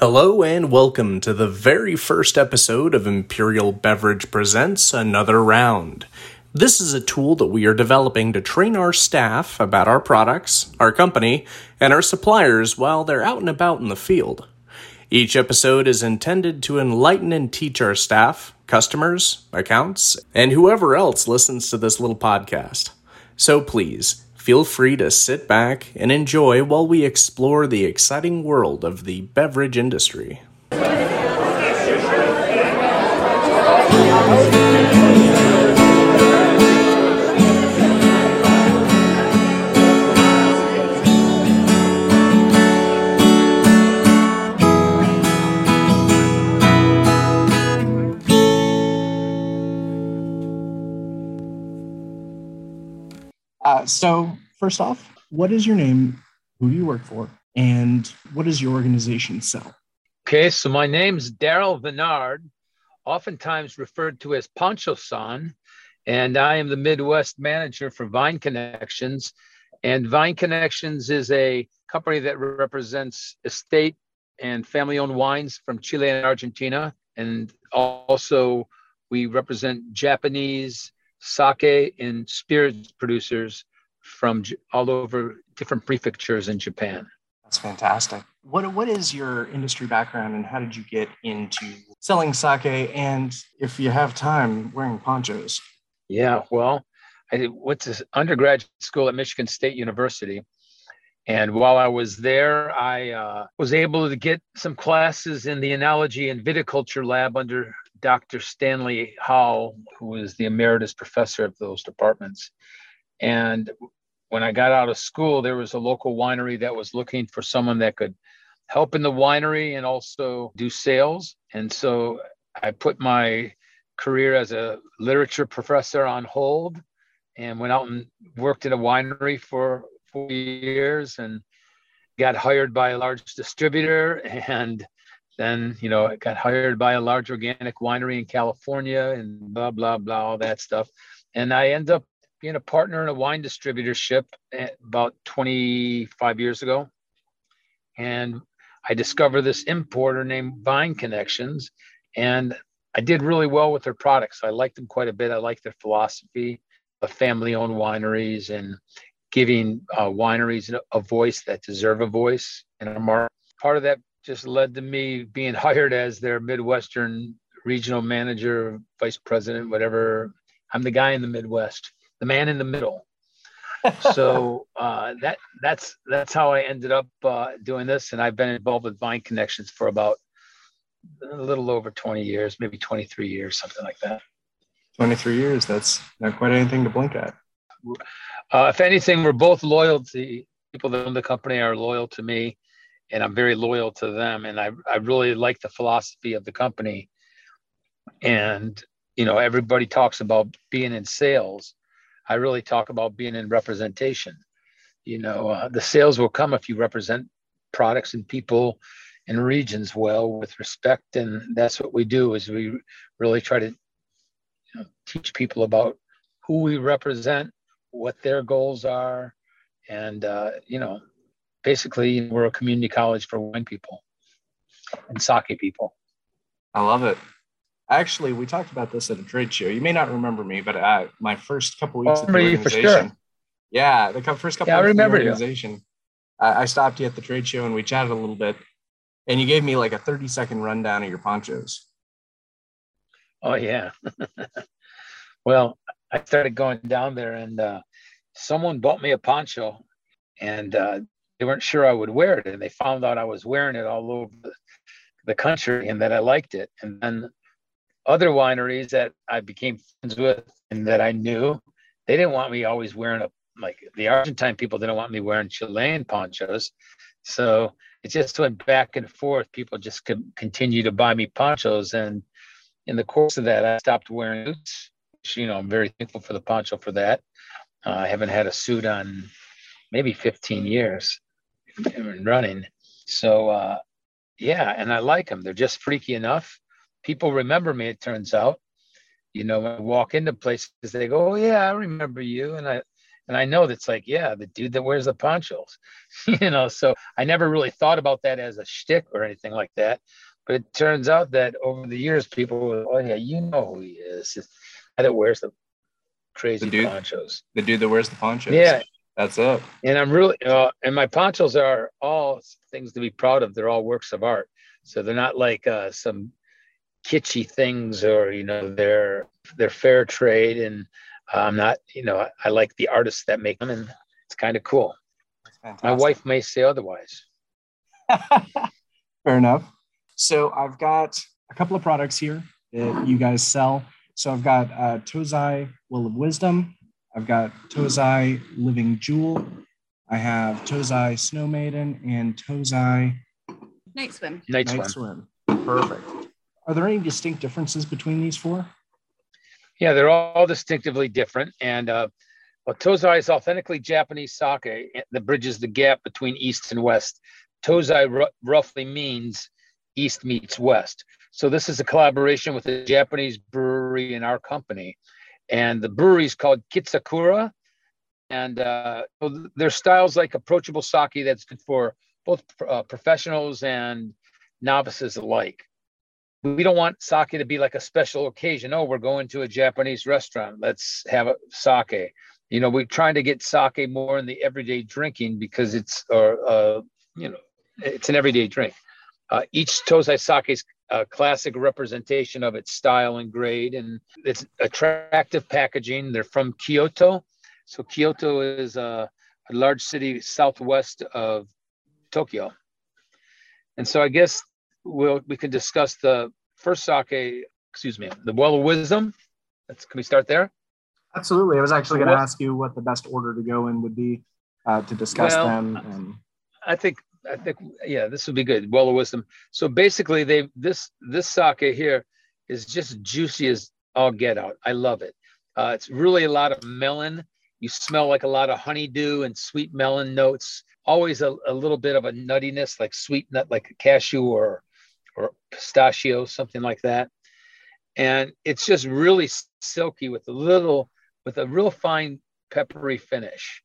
Hello and welcome to the very first episode of Imperial Beverage Presents Another Round. This is a tool that we are developing to train our staff about our products, our company, and our suppliers while they're out and about in the field. Each episode is intended to enlighten and teach our staff, customers, accounts, and whoever else listens to this little podcast. So please, feel free to sit back and enjoy while we explore the exciting world of the beverage industry. So, first off, what is your name? Who do you work for? And what does your organization sell? Okay, so my name's Daryl Vennard, oftentimes referred to as Poncho San, and I am the Midwest manager for Vine Connections. And Vine Connections is a company that represents estate and family owned wines from Chile and Argentina. And also, we represent Japanese sake and spirits producers from J- all over different prefectures in Japan. That's fantastic. What what is your industry background and how did you get into selling sake and if you have time wearing ponchos? Yeah, well, I went to undergraduate school at Michigan State University. And while I was there, I uh, was able to get some classes in the enology and viticulture lab under Dr. Stanley Howell, who is the emeritus professor of those departments. And when I got out of school, there was a local winery that was looking for someone that could help in the winery and also do sales. And so I put my career as a literature professor on hold and went out and worked in a winery for four years and got hired by a large distributor and then you know I got hired by a large organic winery in California and blah blah blah all that stuff and I end up being a partner in a wine distributorship about 25 years ago and I discovered this importer named Vine Connections and I did really well with their products. I liked them quite a bit. I liked their philosophy of family owned wineries and giving uh, wineries a voice that deserve a voice in a market. Part of that just led to me being hired as their Midwestern regional manager, vice president, whatever. I'm the guy in the Midwest, the man in the middle. so uh, that that's that's how I ended up uh, doing this, and I've been involved with Vine Connections for about a little over 20 years, maybe 23 years, something like that. 23 years, that's not quite anything to blink at. Uh, if anything, we're both loyal to people that own the company are loyal to me, and I'm very loyal to them. And I, I really like the philosophy of the company. And, you know, everybody talks about being in sales. I really talk about being in representation. You know, uh, the sales will come if you represent products and people and regions well with respect. And that's what we do is we really try to you know, teach people about who we represent what their goals are, and uh, you know, basically we're a community college for wine people and sake people. I love it. Actually, we talked about this at a trade show. You may not remember me, but uh, my first couple weeks of the organization, sure. yeah, the first couple yeah, weeks I remember of the organization, I, I stopped you at the trade show and we chatted a little bit, and you gave me like a thirty second rundown of your ponchos. Oh yeah. well, I started going down there, and uh, someone bought me a poncho, and uh, they weren't sure I would wear it, and they found out I was wearing it all over the country, and that I liked it. And then other wineries that I became friends with and that I knew, they didn't want me always wearing a like the Argentine people didn't want me wearing Chilean ponchos, so it just went back and forth. People just could continue to buy me ponchos, and in the course of that, I stopped wearing boots you know, I'm very thankful for the poncho for that. Uh, I haven't had a suit on maybe 15 years running. So, uh, yeah, and I like them. They're just freaky enough. People remember me, it turns out. You know, when I walk into places, they go, Oh, yeah, I remember you. And I, And I know that's like, yeah, the dude that wears the ponchos, you know. So I never really thought about that as a shtick or anything like that. But it turns out that over the years, people were, oh yeah, you know who he is. It's the guy that wears the crazy The dude- ponchos. The dude that wears the ponchos. Yeah, That's it. and I'm really, uh, and my ponchos are all things to be proud of. They're all works of art. So they're not like uh, some kitschy things, or you know, they're they're fair trade, and I'm not, you know, I, I like the artists that make them, and it's kind of cool. My wife may say otherwise. Fair enough. So I've got a couple of products here that you guys sell. So I've got uh, Tozai Will of Wisdom. I've got Tozai Living Jewel. I have Tozai Snow Maiden and Tozai Night swim. Night Night swim. Swim. Perfect. Are there any distinct differences between these four? Yeah, they're all distinctively different. And uh, well, Tozai is authentically Japanese sake that bridges the gap between East and West. Tozai r- roughly means East meets West. So this is a collaboration with a Japanese brewery in our company. And the brewery is called Kizakura. And uh, their styles like approachable sake that's good for both uh, professionals and novices alike we don't want sake to be like a special occasion. Oh, we're going to a Japanese restaurant. Let's have a sake. You know, we're trying to get sake more in the everyday drinking because it's, or uh, you know, it's an everyday drink. Uh, each Tozai sake is a classic representation of its style and grade, and it's attractive packaging. They're from Kyoto, so Kyoto is a, a large city southwest of Tokyo. And so I guess we'll we can discuss the first sake, excuse me, the well of wisdom. Let's can we start there? Absolutely. I was actually going to ask you what the best order to go in would be uh, to discuss Well, them. And I think I think yeah, this would be good. Well of wisdom. So basically, they this this sake here is just juicy as all get out. I love it. Uh, it's really a lot of melon. You smell like a lot of honeydew and sweet melon notes. Always a, a little bit of a nuttiness, like sweet nut, like a cashew or or pistachio, something like that. And it's just really silky with a little, with a real fine peppery finish.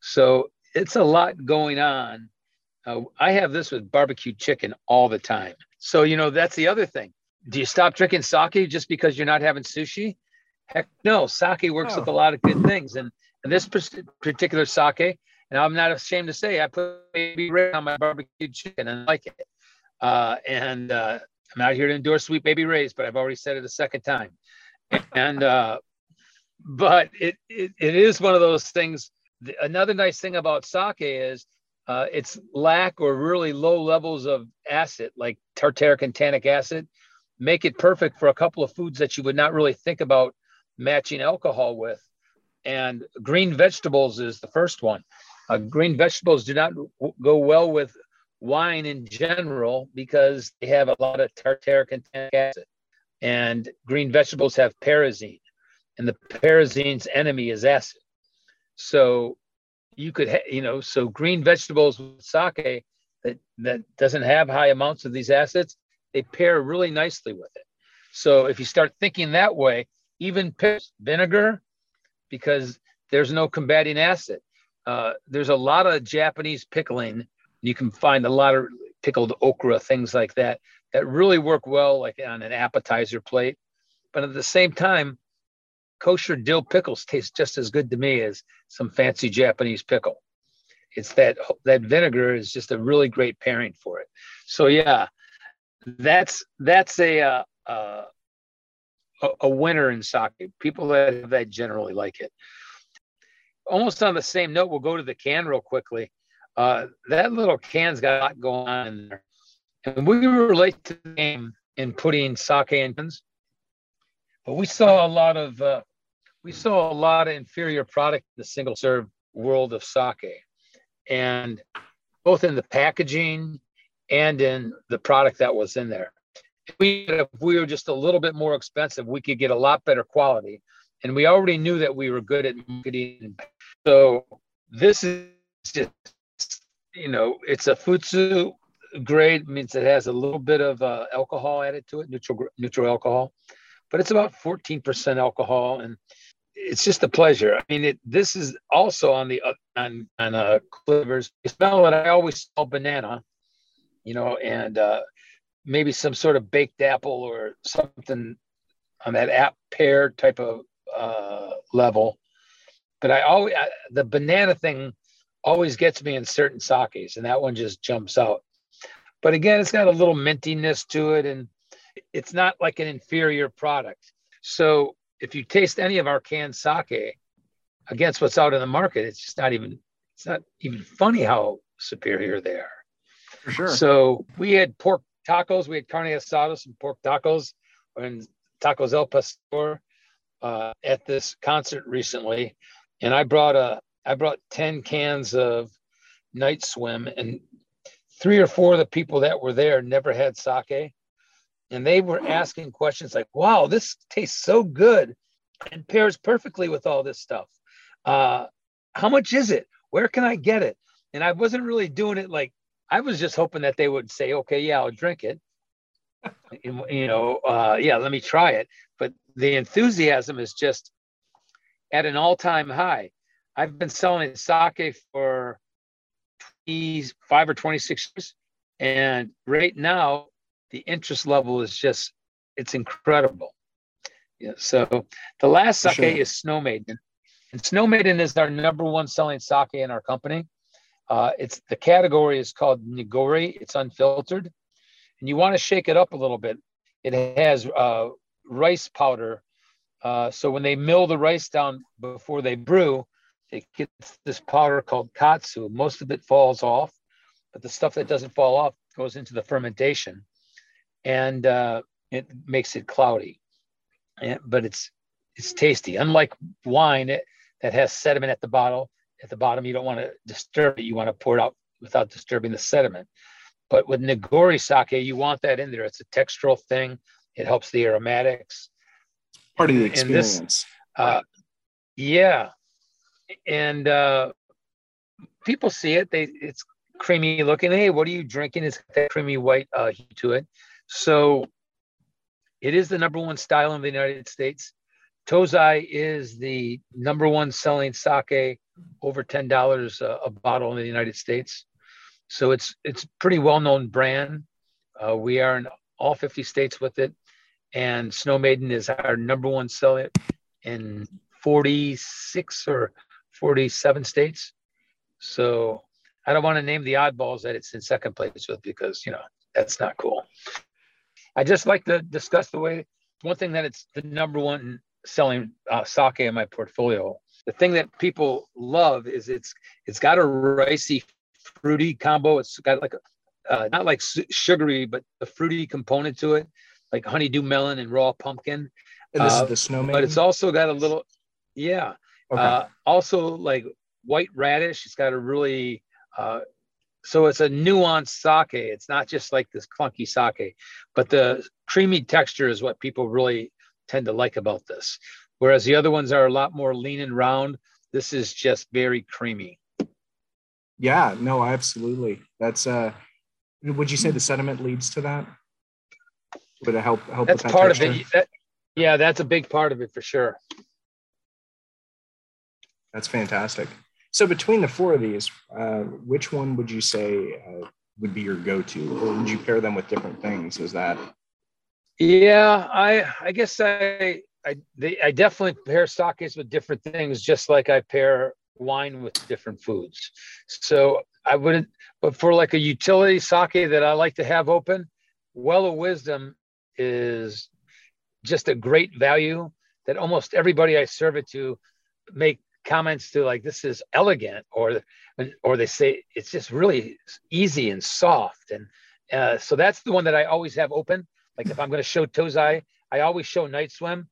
So it's a lot going on. Uh, I have this with barbecue chicken all the time. So, you know, that's the other thing. Do you stop drinking sake just because you're not having sushi? Heck no, sake works No. with a lot of good things. And, and this particular sake, and I'm not ashamed to say, I put baby Ray on my barbecue chicken and I like it. Uh, and uh, I'm not here to endorse Sweet Baby Ray's, but I've already said it a second time. And, uh, but it, it, it is one of those things. Another nice thing about sake is uh, its lack or really low levels of acid, like tartaric and tannic acid, make it perfect for a couple of foods that you would not really think about matching alcohol with. And green vegetables is the first one. Uh, green vegetables do not w- go well with wine in general because they have a lot of tartaric acid. And green vegetables have pyrazine, and the pyrazine's enemy is acid. So you could, ha- you know, so green vegetables with sake that that doesn't have high amounts of these acids, they pair really nicely with it. So if you start thinking that way, even pick vinegar, because there's no combating acid. Uh, there's a lot of Japanese pickling. You can find a lot of pickled okra, things like that, that really work well, like on an appetizer plate. But at the same time, kosher dill pickles taste just as good to me as some fancy Japanese pickle. It's that that vinegar is just a really great pairing for it. So yeah, that's that's a uh, uh, a, winner in sake. People that that generally like it. Almost on the same note, we'll go to the can real quickly. Uh, that little can's got a lot going on in there, and we relate to the game in putting sake in cans. But we saw a lot of uh, we saw a lot of inferior product in the single serve world of sake, and both in the packaging and in the product that was in there. If we, if we were just a little bit more expensive, we could get a lot better quality. And we already knew that we were good at marketing. So this is just, you know, it's a futsu grade, means it has a little bit of uh, alcohol added to it, neutral neutral alcohol, but it's about 14% alcohol. And it's just a pleasure. I mean, it, this is also on the on on uh, Clivers. You smell it. I always smell banana, you know, and uh, maybe some sort of baked apple or something on that app pear type of uh, level. But I always I, the banana thing always gets me in certain sakes, and that one just jumps out. But again, it's got a little mintiness to it, and it's not like an inferior product. So if you taste any of our canned sake against what's out in the market, it's just not even it's not even funny how superior they are. For sure. So we had pork tacos, we had carne asada, some pork tacos and tacos El Pastor uh, at this concert recently, and I brought a I brought ten cans of Night Swim, and three or four of the people that were there never had sake, and they were asking questions like, "Wow, this tastes so good and pairs perfectly with all this stuff. Uh, how much is it? Where can I get it?" And I wasn't really doing it like I was just hoping that they would say, "Okay, yeah, I'll drink it." you know, uh, yeah, let me try it. But the enthusiasm is just at an all-time high. I've been selling sake for 25 or 26 years, and right now the interest level is just it's incredible. Yeah, so the last sake sure. is Snow Maiden, and Snow Maiden is our number one selling sake in our company. Uh, it's the category is called Nigori. It's unfiltered, and you want to shake it up a little bit. It has uh, rice powder, uh, so when they mill the rice down before they brew, it gets this powder called katsu. Most of it falls off, but the stuff that doesn't fall off goes into the fermentation and uh, it makes it cloudy. And, but it's it's tasty. Unlike wine it, that has sediment at the bottle, at the bottom, you don't want to disturb it. You want to pour it out without disturbing the sediment. But with Nigori sake, you want that in there. It's a textural thing. It helps the aromatics. Part of the experience. This, uh, yeah, and uh, people see it. They it's creamy looking. Hey, what are you drinking? It's got that creamy white uh, to it. So it is the number one style in the United States. Tozai is the number one selling sake over ten dollars a bottle in the United States. So it's it's pretty well known brand. Uh, we are in all 50 states with it, and Snow Maiden is our number one seller in 46 or 47 states. So I don't want to name the oddballs that it's in second place with because you know that's not cool. I just like to discuss the way one thing that it's the number one selling uh, sake in my portfolio. The thing that people love is it's it's got a ricey, fruity combo. It's got like a uh, not like sugary, but a fruity component to it, like honeydew melon and raw pumpkin. And this uh, is the snowman. But it's also got a little, yeah. Okay. Uh, also like white radish. It's got a really uh, so it's a nuanced sake. It's not just like this clunky sake, but the creamy texture is what people really tend to like about this. Whereas the other ones are a lot more lean and round. This is just very creamy. Yeah, no, absolutely. That's uh would you say the sediment leads to that? Would it help help that's that part texture? of it. That, yeah, that's a big part of it for sure. That's fantastic. So between the four of these, uh, which one would you say uh, would be your go-to, or would you pair them with different things? Is that? Yeah, I I guess I I they, I definitely pair sakes with different things, just like I pair wine with different foods. So I wouldn't, but for like a utility sake that I like to have open, Well of Wisdom is just a great value that almost everybody I serve it to make comments to like this is elegant or or they say it's just really easy and soft and uh, so that's the one that i always have open. Like if i'm going to show tozai i always show night swim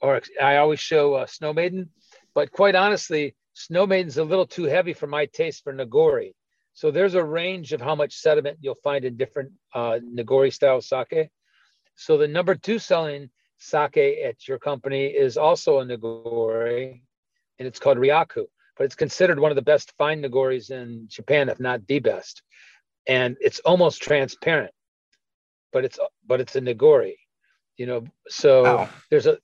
or i always show uh, snow maiden. But quite honestly snow maiden's a little too heavy for my taste for nigori so there's a range of how much sediment you'll find in different uh, nigori style sake. So the number two selling sake at your company is also a nigori and it's called Ryaku. But it's considered one of the best fine Nigoris in Japan, if not the best. And it's almost transparent, but it's but it's a Nigori, you know. So wow. there's a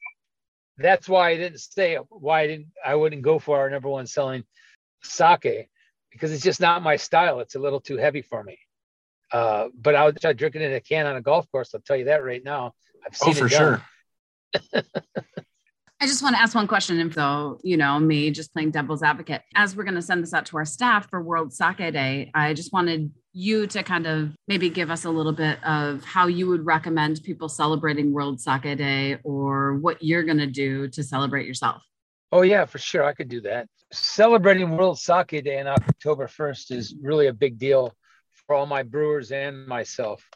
that's why I didn't say why I didn't I wouldn't go for our number one selling sake because it's just not my style. It's a little too heavy for me. Uh, but I would try drinking in a can on a golf course. I'll tell you that right now. I've seen oh, for sure. I just want to ask one question, and though you know me, just playing devil's advocate, as we're going to send this out to our staff for World Sake Day, I just wanted you to kind of maybe give us a little bit of how you would recommend people celebrating World Sake Day, or what you're going to do to celebrate yourself. Oh yeah, for sure, I could do that. Celebrating World Sake Day on October 1st is really a big deal for all my brewers and myself.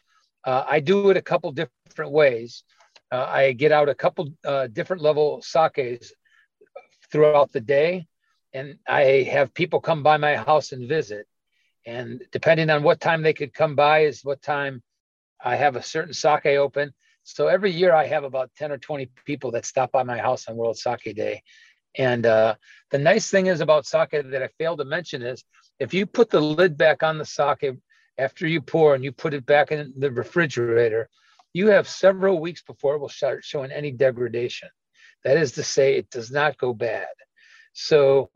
Uh, I do it a couple different ways. Uh, I get out a couple uh, different level sakes throughout the day, and I have people come by my house and visit. And depending on what time they could come by, is what time I have a certain sake open. So every year I have about 10 or 20 people that stop by my house on World Sake Day. And uh, the nice thing is about sake that I failed to mention is if you put the lid back on the sake after you pour and you put it back in the refrigerator, you have several weeks before it will start showing any degradation. That is to say, it does not go bad. So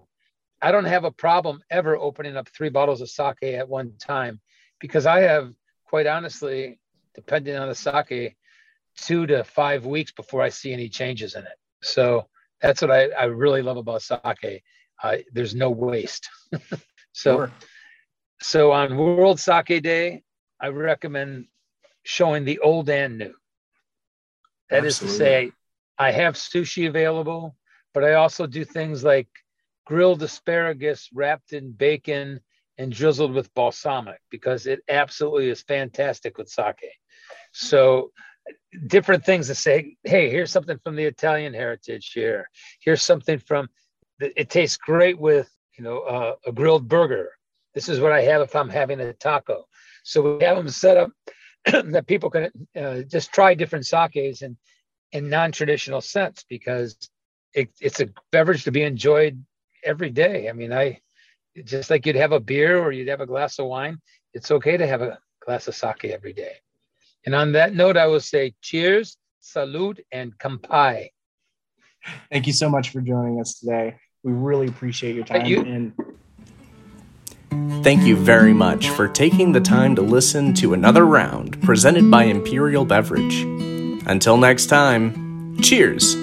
I don't have a problem ever opening up three bottles of sake at one time because I have, quite honestly, depending on the sake, two to five weeks before I see any changes in it. So that's what I, I really love about sake. Uh, there's no waste. so, sure. so on World Sake Day, I recommend showing the old and new. That Absolutely. is to say, I have sushi available, but I also do things like grilled asparagus wrapped in bacon and drizzled with balsamic because it absolutely is fantastic with sake. So different things to say, hey, here's something from the Italian heritage here. Here's something from it tastes great with, you know, uh, a grilled burger. This is what I have if I'm having a taco. So we have them set up that people can uh, just try different sakes in in non-traditional sense because it, it's a beverage to be enjoyed every day. I mean, I just like you'd have a beer or you'd have a glass of wine. It's okay to have a glass of sake every day. And on that note, I will say cheers, salute, and kampai. Thank you so much for joining us today. We really appreciate your time. You. And Thank you very much for taking the time to listen to another round presented by Imperial Beverage. Until next time, cheers!